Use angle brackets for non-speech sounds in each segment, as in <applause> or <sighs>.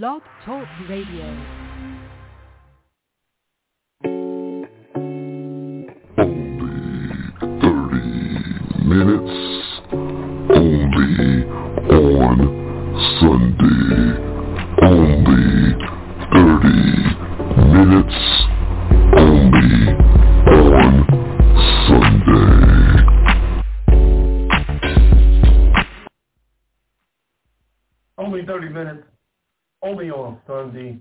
Blog Talk Radio. Only 30 minutes only on Sunday. Only 30 minutes only only on Sunday.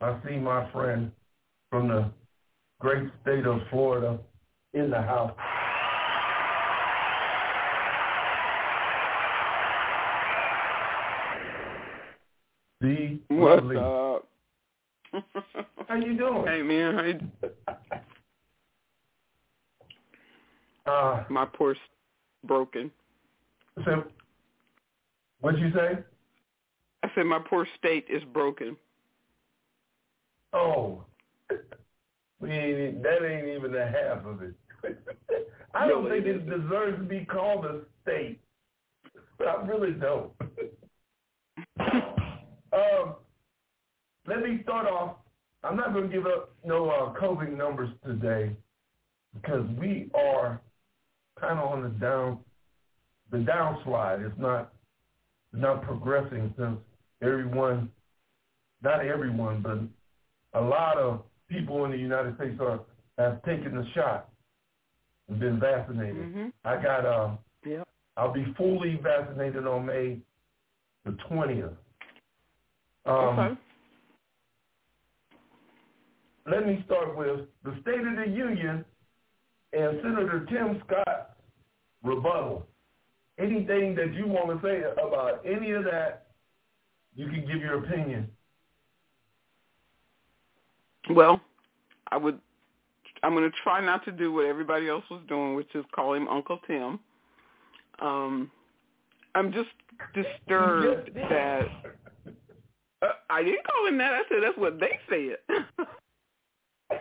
I see my friend from the great state of Florida in the house. The What's lovely. up? How you doing? hey man, how you, Uh, my poor broken. so, what'd you say? I said my poor state is broken. Oh, we ain't, that ain't even the half of it. <laughs> I don't Really think it deserves to be called a state. But I really don't. <laughs> um, let me start off. I'm not going to give up no uh, COVID numbers today because we are kind of on the down, the downslide. It's not, it's not progressing since everyone, not everyone, but a lot of people in the United States are have taken the shot and been vaccinated. Mhm. I got uh, Yep. I'll be fully vaccinated on May the twentieth. Um, okay. Let me start with the State of the Union and Senator Tim Scott rebuttal. Anything that you want to say about any of that, you can give your opinion. Well, I would. I'm going to try not to do what everybody else was doing, which is call him Uncle Tim. Um, I'm just disturbed that uh, I didn't call him that. I said that's what they said. <laughs>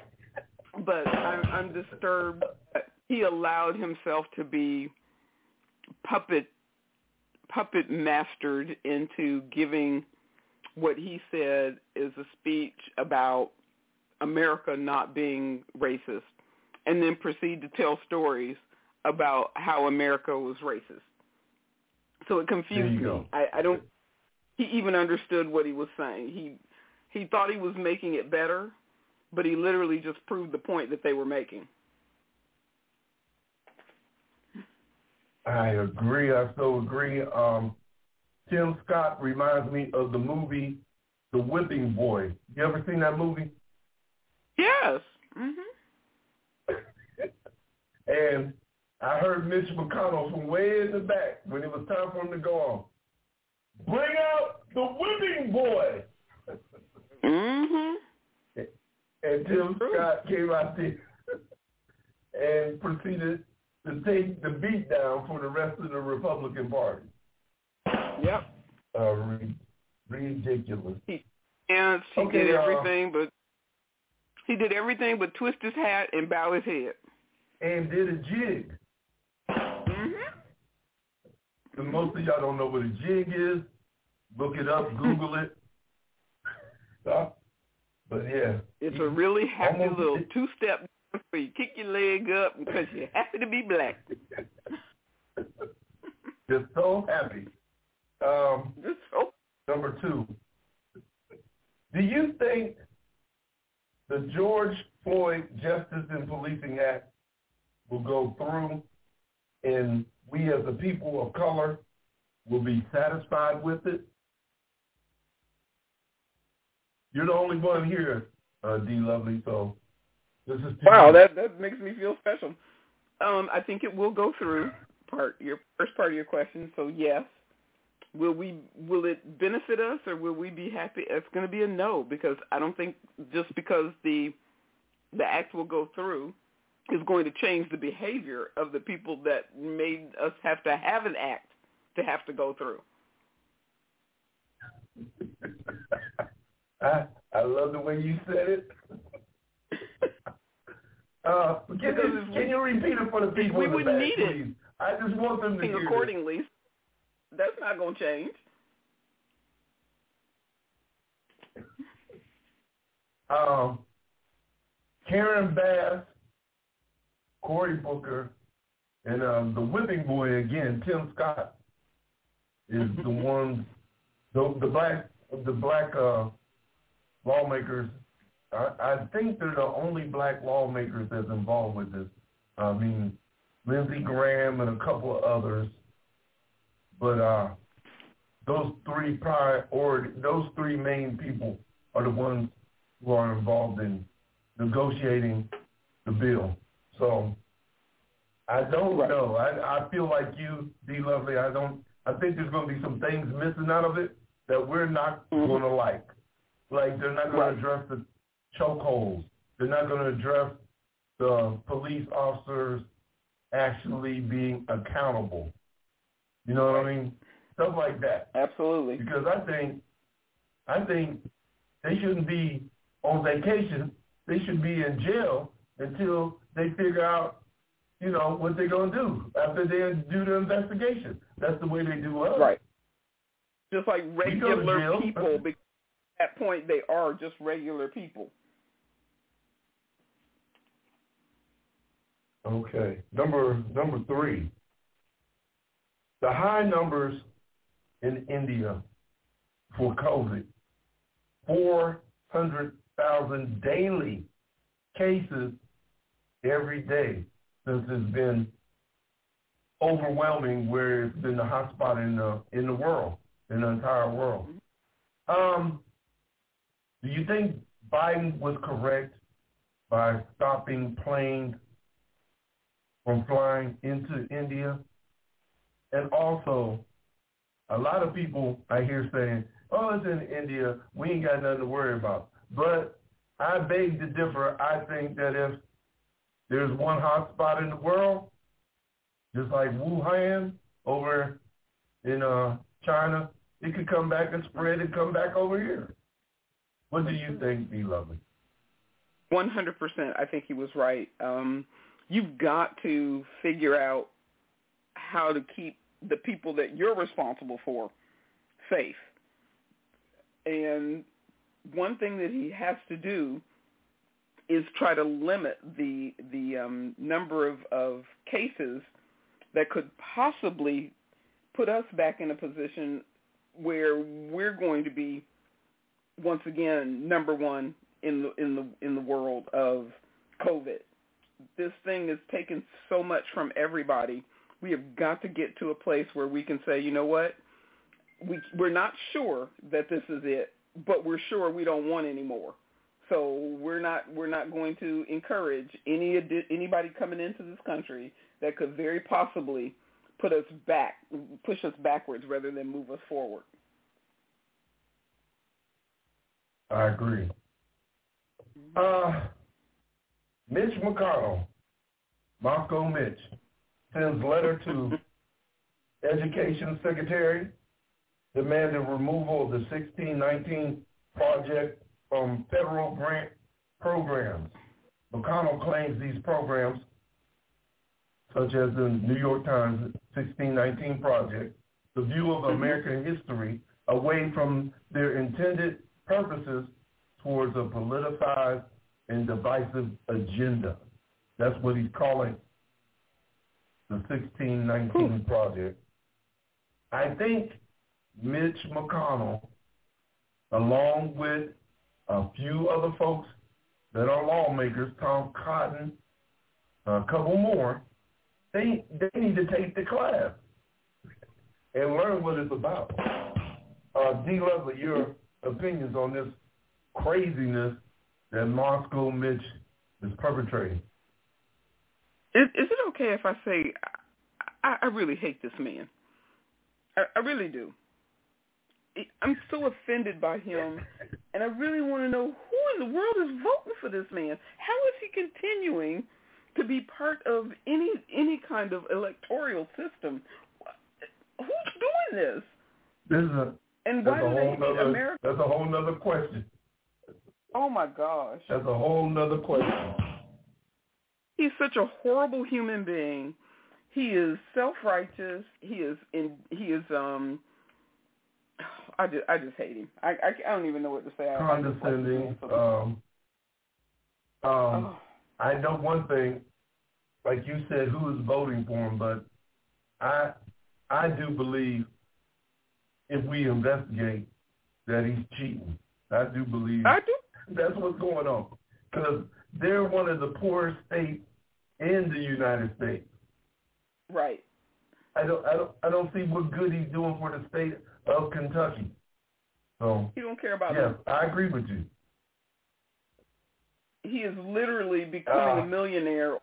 but I'm, I'm disturbed that he allowed himself to be puppet puppet mastered into giving what he said is a speech about America not being racist, and then proceed to tell stories about how America was racist. So it confused me. I, I don't. He even understood what he was saying. He he thought he was making it better, but he literally just proved the point that they were making. I agree. I so agree. Um, Tim Scott reminds me of the movie The Whipping Boy. You ever seen that movie? Yes. Mhm. <laughs> And I heard Mitch McConnell from way in the back when it was time for him to go on. Bring out the whipping boy. <laughs> Mhm. And Tim Scott came out there <laughs> and proceeded to take the beat down for the rest of the Republican Party. Yep. Uh, re- ridiculous. And he Okay, did uh, everything but he did everything but twist his hat and bow his head. And did a jig. Mhm. And most of y'all don't know what a jig is. Look it up, Google it. Uh, <laughs> but yeah, It's a really happy little two-step dance where you kick your leg up because you're happy to be black. <laughs> just so happy. Um, Just so number two, do you think the George Floyd Justice and Policing Act will go through and we as a people of color will be satisfied with it? You're the only one here, uh, D. Lovely, so this is to Wow, that that makes me feel special. Um, I think it will go through. Part your first part of your question. So yes, will we? Will it benefit us, or will we be happy? It's going to be a no because I don't think just because the the act will go through is going to change the behavior of the people that made us have to have an act to have to go through. <laughs> I I love the way you said it. Uh, can, you, can you repeat it for the people we wouldn't need it. I just want them to hear this. accordingly. That's not going to change. Um, Karen Bass, Cory Booker, and um, the whipping boy again, Tim Scott, is the <laughs> one, the the black the black uh, lawmakers. I, I think they're the only black lawmakers that's involved with this. I mean, Lindsey Graham and a couple of others, but uh, those three priority, those three main people are the ones who are involved in negotiating the bill. So I don't right. know. I I feel like you, D. Lovely. I don't. I think there's going to be some things missing out of it that we're not mm-hmm. going to like. Like they're not going right. to address the chokeholds. They're not going to address the police officers actually being accountable. You know what I mean? Stuff like that. Absolutely. Because I think, I think they shouldn't be on vacation. They should be in jail until they figure out, you know, what they're going to do after they do the investigation. That's the way they do us. Right. Just like regular people, because at that point they are just regular people. Okay. Number number three. The high numbers in India for COVID. Four hundred thousand daily cases every day since it's been overwhelming where it's been the hotspot in the in the world, in the entire world. Um, do you think Biden was correct by stopping planes from flying into India. And also, a lot of people I hear saying, oh, it's in India. We ain't got nothing to worry about. But I beg to differ. I think that if there's one hot spot in the world, just like Wuhan over in uh, China, it could come back and spread and come back over here. What do you think, D. Lovely? 100%. I think he was right. Um, you've got to figure out how to keep the people that you're responsible for safe. And one thing that he has to do is try to limit the the um, number of, of cases that could possibly put us back in a position where we're going to be once again number one in the in the in the world of COVID this thing is taking so much from everybody. We have got to get to a place where we can say, you know what, we we're not sure that this is it, but we're sure we don't want any more. So we're not we're not going to encourage any anybody coming into this country that could very possibly put us back, push us backwards rather than move us forward. I agree. Uh, Mitch McConnell, Moscow Mitch, sends letter to <laughs> Education Secretary demanding removal of the 1619 project from federal grant programs. McConnell claims these programs, such as the New York Times 1619 project, the view of mm-hmm. American history away from their intended purposes towards a politicized and divisive agenda. That's what he's calling the 1619 project. I think Mitch McConnell, along with a few other folks that are lawmakers, Tom Cotton, a couple more, they they need to take the class and learn what it's about. Uh, D. Lovely, your opinions on this craziness that Moscow Mitch is perpetrating. Is, is it okay if I say I, I really hate this man? I, I really do. I'm so offended by him, and I really want to know who in the world is voting for this man. How is he continuing to be part of any any kind of electoral system? Who's doing this? This is a and why that's do a whole they nother, America? That's a whole nother question. Oh my gosh. That's a whole nother question. He's such a horrible human being. He is self-righteous. He is in. He is um. <sighs> I just I just hate him. I I, I don't even know what to say. Condescending. Um. Um, oh. I know one thing, like you said, who is voting for him, but I I do believe if we investigate that he's cheating. I do believe I do. That's what's going on because they're one of the poorest states in the United States. Right. I don't I don't I don't see what good he's doing for the state of Kentucky. So he don't care about yeah, them. I agree with you. He is literally becoming uh, a millionaire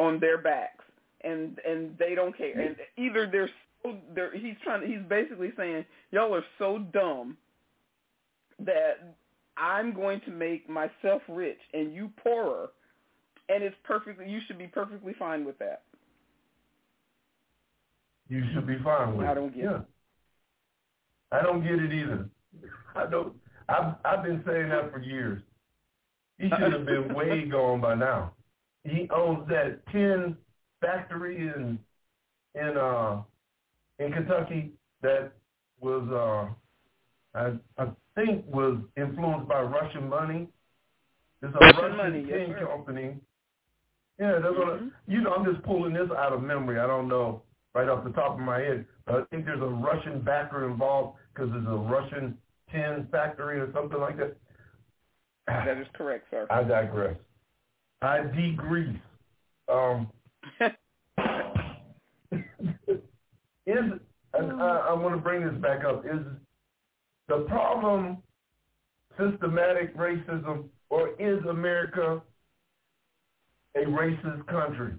on their backs, and and they don't care. And either they're so they're he's trying to, he's basically saying y'all are so dumb that I'm going to make myself rich and you poorer, and it's perfectly you should be perfectly fine with that. You should be fine with. I don't get yeah. it. I don't get it either. I don't. I've I've been saying that for years. He should have been <laughs> way gone by now. He owns that tin factory in in uh in Kentucky that was uh I I think was influenced by Russian money. It's a Russian, Russian money, tin yes, company. Yeah, that's mm-hmm. what I, you know. I'm just pulling this out of memory. I don't know right off the top of my head. But I think there's a Russian backer involved because there's a Russian tin factory or something like that. <sighs> That is correct, sir. I digress. I degrease. Um, <laughs> <laughs> is I, I, I want to bring this back up. Is the problem systematic racism, or is America a racist country?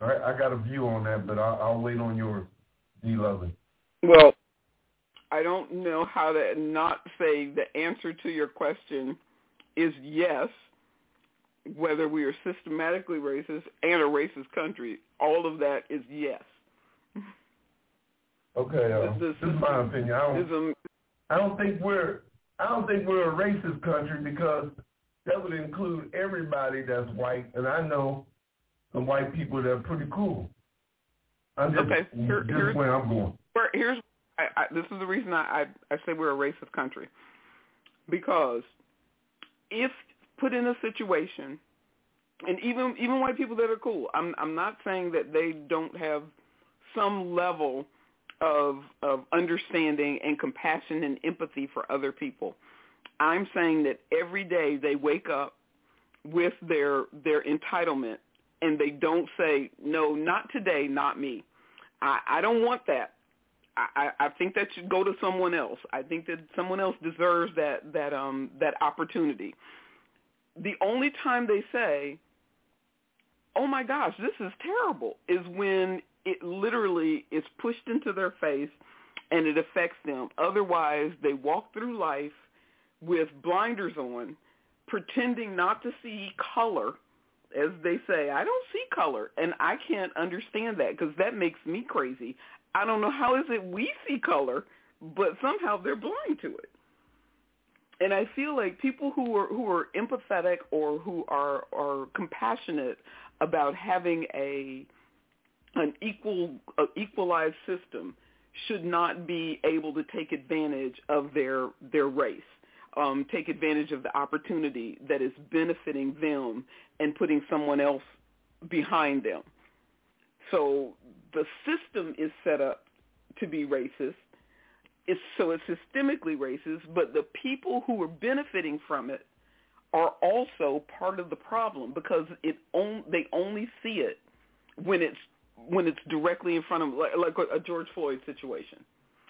All right, I got a view on that, but I'll, I'll wait on yours, D. Lovely. Well, I don't know how to not say the answer to your question is yes, whether we are systematically racist and a racist country. All of that is yes. Okay, uh, this, this, is my opinion. I don't, I don't think we're I don't think we're a racist country because that would include everybody that's white, and I know some white people that are pretty cool. I'm just, okay, Here, here's where I'm going. Where, here's I, I, this is the reason I, I I say we're a racist country because if put in a situation, and even even white people that are cool, I'm I'm not saying that they don't have some level of of understanding and compassion and empathy for other people. I'm saying that every day they wake up with their their entitlement and they don't say no, not today, not me. I, I don't want that. I, I think that should go to someone else. I think that someone else deserves that that um that opportunity. The only time they say, "Oh my gosh, this is terrible," is when it literally is pushed into their face and it affects them. Otherwise, they walk through life with blinders on, pretending not to see color, as they say. I don't see color, and I can't understand that because that makes me crazy. I don't know how is it we see color, but somehow they're blind to it. And I feel like people who are who are empathetic or who are are compassionate about having a an equal uh, equalized system should not be able to take advantage of their their race, um, take advantage of the opportunity that is benefiting them and putting someone else behind them. So the system is set up to be racist. It's, so it's systemically racist, but the people who are benefiting from it are also part of the problem because it on, they only see it when it's when it's directly in front of like, like a George Floyd situation.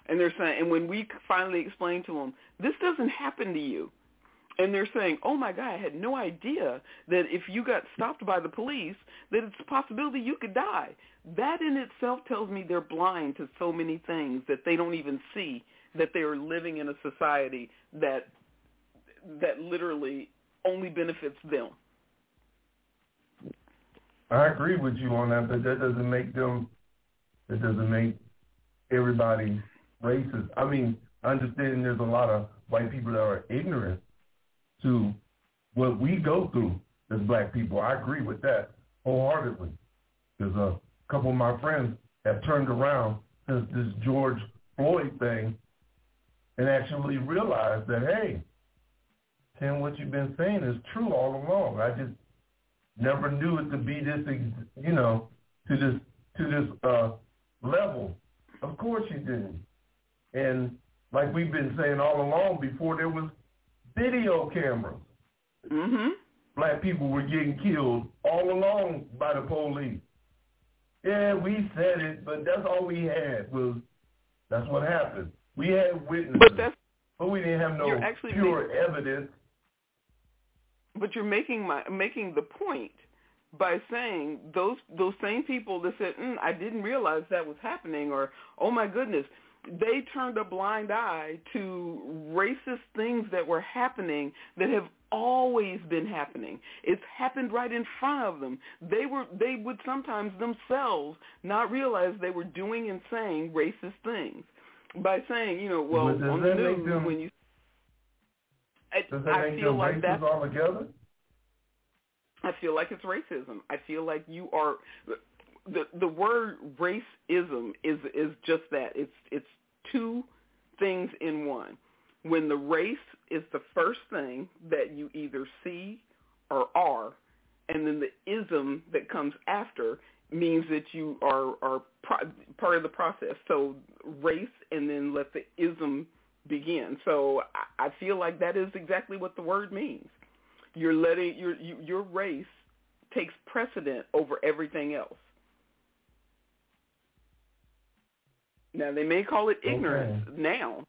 And they're saying, and when we finally explain to them, this doesn't happen to you. And they're saying, oh my God, I had no idea that if you got stopped by the police, that it's a possibility you could die. That in itself tells me they're blind to so many things that they don't even see that they are living in a society that that literally only benefits them. I agree with you on that, but that doesn't make them. That doesn't make everybody racist. I mean, understanding there's a lot of white people that are ignorant to what we go through as black people. I agree with that wholeheartedly. Because a couple of my friends have turned around since this George Floyd thing and actually realized that, hey, Tim, what you've been saying is true all along. I just never knew it to be this, you know, to this to this uh, level. Of course you didn't. And like we've been saying all along, before there was video cameras, mm-hmm. black people were getting killed all along by the police. Yeah, we said it, but that's all we had was that's what happened. We had witnesses, but, that's, but we didn't have no pure making, evidence. But you're making my making the point by saying those those same people that said, mm, "I didn't realize that was happening," or "Oh my goodness," they turned a blind eye to racist things that were happening that have always been happening. It's happened right in front of them. They were they would sometimes themselves not realize they were doing and saying racist things by saying, you know, well, on the news when you I, does that I feel like that altogether? I feel like it's racism. I feel like you are the the word racism is is just that. It's it's two things in one. When the race is the first thing that you either see or are, and then the ism that comes after means that you are are pro- part of the process. So race and then let the ism begin. So I, I feel like that is exactly what the word means. You're letting your your race takes precedent over everything else. Now they may call it ignorance okay. now,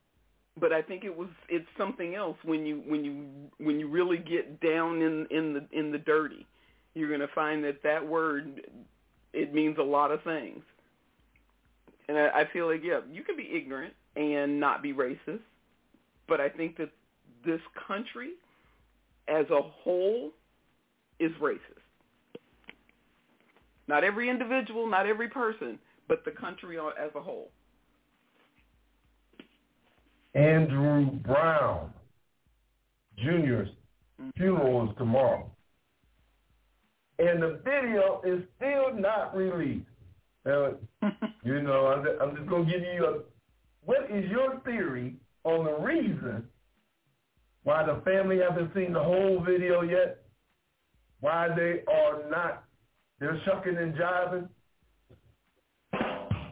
but I think it was it's something else when you when you when you really get down in in the in the dirty. You're going to find that that word it means a lot of things. And I, I feel like yeah, you can be ignorant and not be racist, but I think that this country as a whole is racist. Not every individual, not every person, but the country as a whole. Andrew Brown Jr.'s mm-hmm. funeral is tomorrow. And the video is still not released. Now, <laughs> you know, I'm, I'm just going to give you a, what is your theory on the reason why the family haven't seen the whole video yet? Why they are not, they're shucking and jiving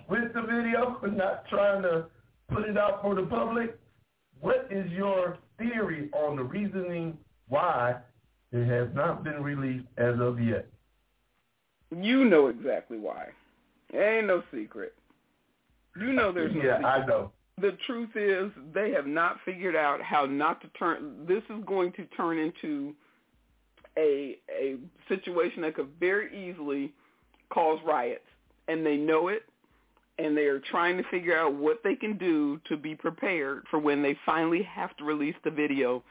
with the video, and not trying to put it out for the public. What is your theory on the reasoning why it has not been released as of yet? You know exactly why. It ain't no secret. You know there's no yeah, secret. I know. The truth is they have not figured out how not to turn this is going to turn into a a situation that could very easily cause riots and they know it and they are trying to figure out what they can do to be prepared for when they finally have to release the video.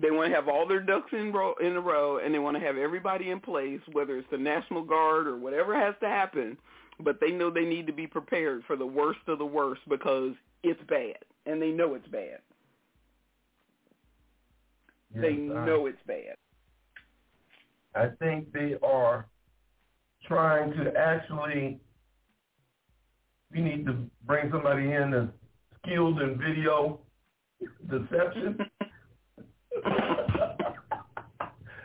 They want to have all their ducks in row in a row, and they want to have everybody in place, whether it's the National Guard or whatever has to happen. But they know they need to be prepared for the worst of the worst because it's bad, and they know it's bad. Yes, they know it's bad. I think they are trying to actually we need to bring somebody in that's skilled in video deception. <laughs>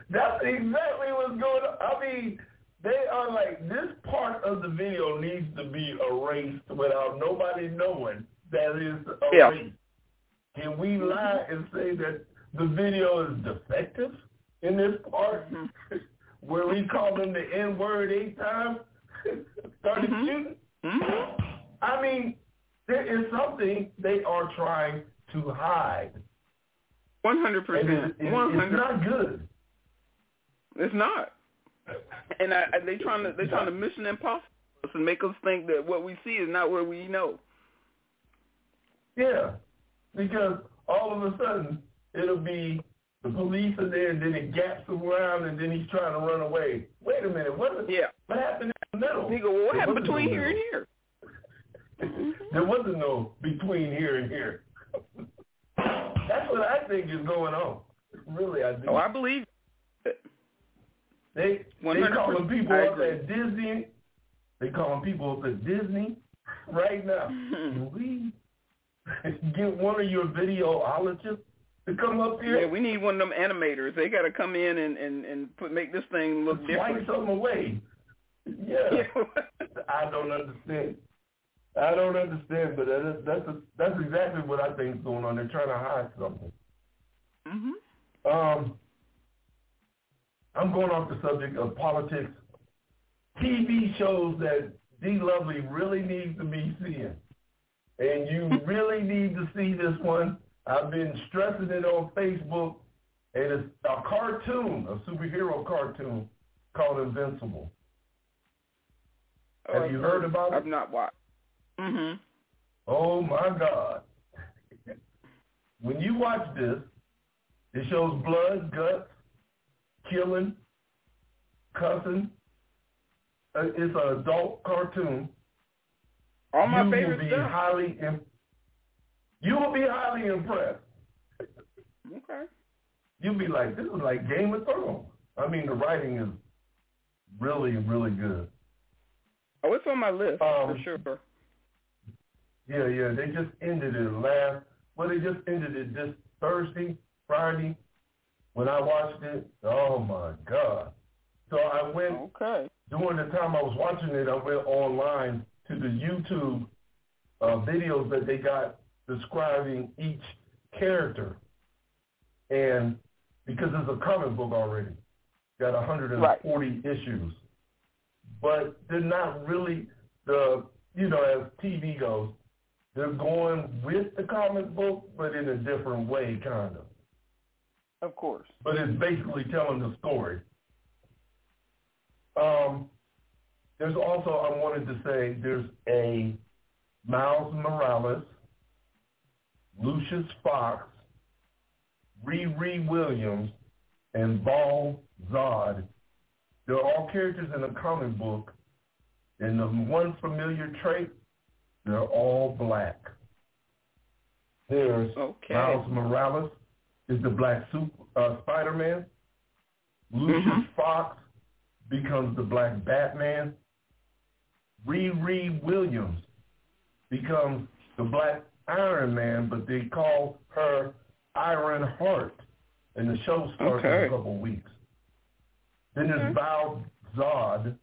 that's exactly what's going on. I mean, they are like, this part of the video needs to be erased without nobody knowing that is erased. Yeah. Can we lie and say that the video is defective in this part mm-hmm. <laughs> where we call them the N-word eight times, <laughs> started mm-hmm. shooting? Mm-hmm. I mean, there is something they are trying to hide. One hundred percent. One hundred. It's not good. It's not. And I, they trying to they trying to mission impossible and make us think that what we see is not what we know. Yeah, because all of a sudden it'll be the police are there, and then it gaps around, and then he's trying to run away. Wait a minute, what? Yeah. What happened in the middle? He go, well, what happened between here and here? <laughs> there wasn't no between here and here. <laughs> That's what I think is going on. Really, I do. Oh, I believe. They they calling people up at Disney. They calling people up at Disney right now. <laughs> Can we <laughs> get one of your videologists to come up here. Yeah, we need one of them animators. They got to come in and and and put make this thing look Swipe different. something away. Yeah. <laughs> I don't understand. I don't understand, but that is, that's a, that's exactly what I think is going on. They're trying to hide something. mhm. Um, I'm going off the subject of politics. TV shows that D. Lovely really needs to be seeing. And you <laughs> really need to see this one. I've been stressing it on Facebook. And it's a cartoon, a superhero cartoon called Invincible. Have you heard about it? I've not watched. Mhm. Oh my God. <laughs> When you watch this, it shows blood, guts, killing, cussing. Uh, It's an adult cartoon. All my you favorite will be stuff. highly im- you will be highly impressed. Okay. You'll be like, this is like Game of Thrones. I mean, the writing is really, really good. Oh, it's on my list Um, for sure. Yeah, yeah. They just ended it last. Well, they just ended it this Thursday, Friday. When I watched it, oh my God! So I went Okay. during the time I was watching it. I went online to the YouTube uh, videos that they got describing each character, and because it's a comic book already, got 140 issues, but they're not really the you know as TV goes, they're going with the comic book, but in a different way, kind of. Of course. But it's basically telling the story. Um, there's also I wanted to say there's a Miles Morales, Lucius Fox, Riri Williams, and Val Zod. They're all characters in the comic book, and the one familiar trait, they're all black. There's Okay. Miles Morales is the black super, uh, Spider-Man. Lucius Mhm. Fox becomes the black Batman. Riri Williams becomes the black Iron Man, but they call her Iron Heart, and the show starts in a couple weeks. Then there's Okay. Val Zod.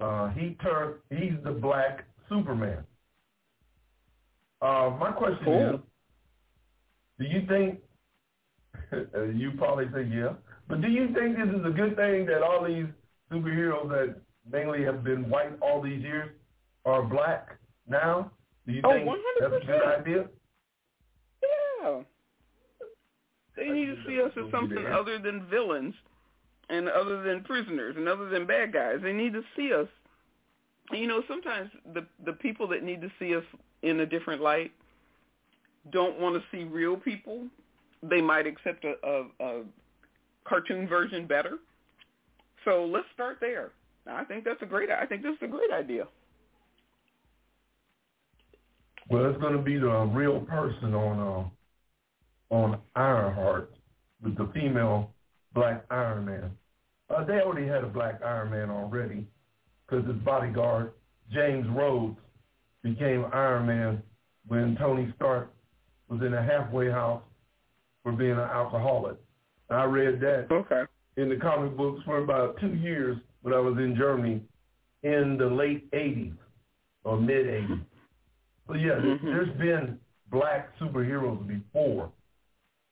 Uh, he turned. He's the black Superman. Uh, my question Cool. is, do you think? <laughs> you probably say yeah, but do you think this is a good thing that all these superheroes that mainly have been white all these years are black now? Do you Oh, think that's a good idea? Yeah. They need to see us as something other than villains and other than prisoners and other than bad guys. They need to see us. You know, sometimes the the people that need to see us in a different light don't want to see real people. They might accept a, a, a cartoon version better. So let's start there. I think that's a great. I think that's a great idea. Well, it's going to be the real person on uh, on Ironheart with the female black Iron Man. Uh, they already had a black Iron Man already because his bodyguard James Rhodes became Iron Man when Tony Stark was in a halfway house for being an alcoholic. I read that Okay. in the comic books for about two years when I was in Germany in the late 80s or mid 80s. So yeah, Mhm. there's been black superheroes before,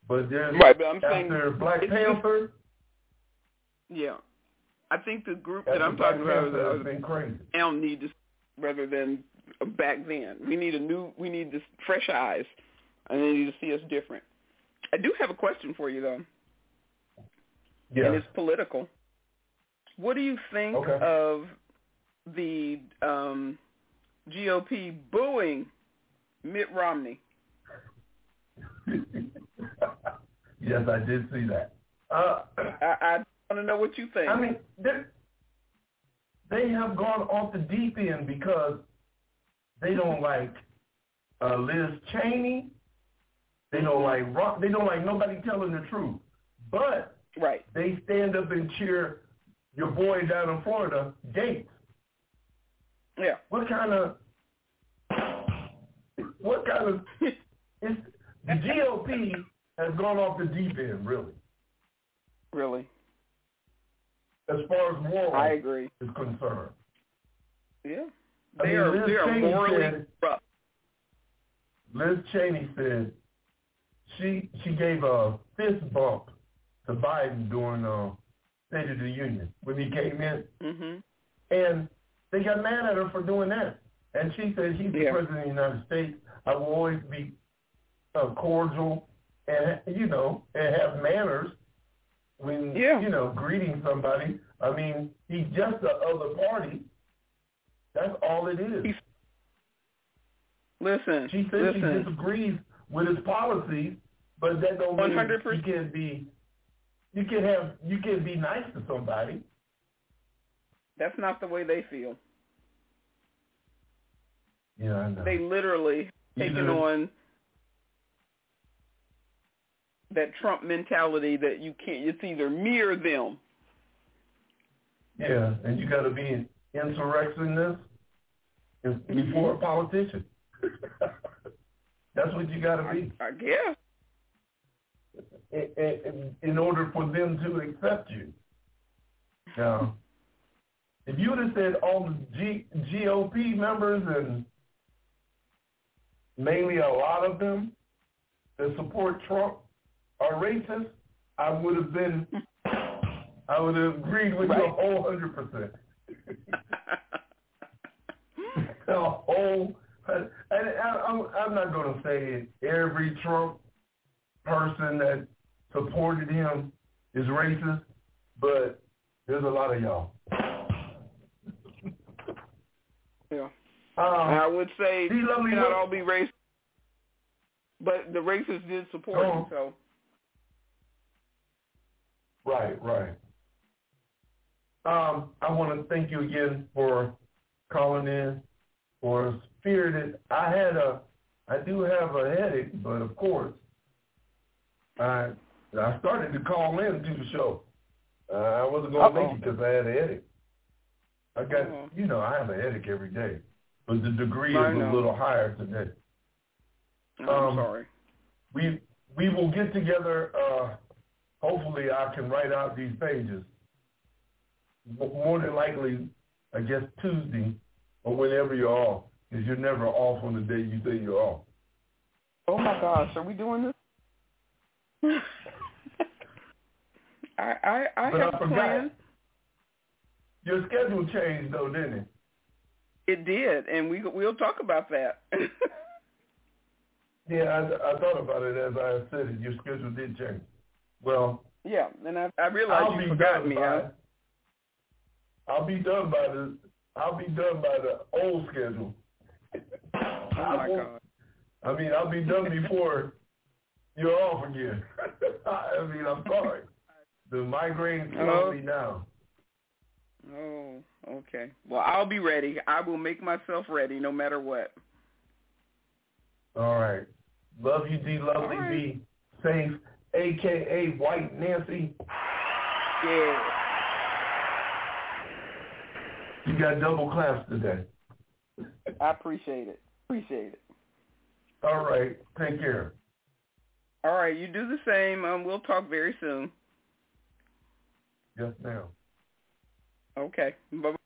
but there's Right, but I'm saying Black Panther, Yeah. I think the group that I'm Black talking about is, Panther, is it's been crazy. now need to rather than back then. We need a new we need this fresh eyes and they need to see us different. I do have a question for you though. Yeah, And it's political. What do you think Okay. of the um GOP booing Mitt Romney? <laughs> yes, I did see that. Uh, I, I want to know what you think. I mean, they they have gone off the deep end because they don't like uh, Liz Cheney. They don't like Ron, they don't like nobody telling the truth. But right. they stand up and cheer your boy down in Florida, Gaetz. Yeah. What kind of what kind of <laughs> it's, the GOP has gone off the deep end, really. Really. As far as moral I agree. is concerned. Yeah. I They mean, are Liz they are Cheney morally said- corrupt. Liz Cheney said she she gave a fist bump to Biden during uh, State of the Union when he came in, Mhm. and they got mad at her for doing that. And she said, "He's the president of the United States. I will always be uh, cordial and you know and have manners when Yeah. you know greeting somebody. I mean, he's just the other party. That's all it is." He's- Listen. She says she listen. disagrees with his policies, but that don't mean 100%. you can be you can have you can be nice to somebody. That's not the way they feel. Yeah, I know. They literally Either- on that Trump mentality that you can't. It's either me or them. yeah, and you got to be an insurrectionist before a politician. <laughs> That's what you got to be I guess. <laughs> in, in, in order for them to accept you. Now, if you would have said all the G, GOP members and mainly a lot of them that support Trump are racist, I would have been, I would have agreed with you a whole hundred percent. <laughs> <laughs> A whole, and I, I'm, I'm not going to say every Trump person that supported him is racist, but there's a lot of y'all. <laughs> yeah. Um, I would say lovely not all be racist, but the racists did support him. So Right, right. Um, I want to thank you again for calling in, for spirited. I had a, I do have a headache, but of course, I I started to call in to the show. Uh, I wasn't going to make it because I had a headache. I got, Uh-oh. you know, I have a headache every day, but the degree I is a little higher today. I'm Um, sorry. we we will get together. Uh, hopefully, I can write out these pages. More than likely, I guess Tuesday or whenever you're off, because you're never off on the day you say you're off. Oh my gosh, are we doing this? <laughs> I I, I But have I a forgot. plan. Your schedule changed though, didn't it? It did, and we we'll talk about that. <laughs> Yeah, I, I thought about it as I said it. Your schedule did change. Well, yeah, and I I realized I'll you forgot me. by. I'll be done by the. I'll be done by the old schedule. Oh my god. I mean, I'll be done before you're off again. <laughs> I mean, I'm sorry. The migraine slowed me down. Oh, okay. Well, I'll be ready. I will make myself ready no matter what. All right. Love you, D. Lovely. Right. Be safe. AKA White Nancy. Yeah. You got double claps today. I appreciate it. Appreciate it. All right. Take care. All right, you do the same. Um, we'll talk very soon. Yes, ma'am. Okay. Bye.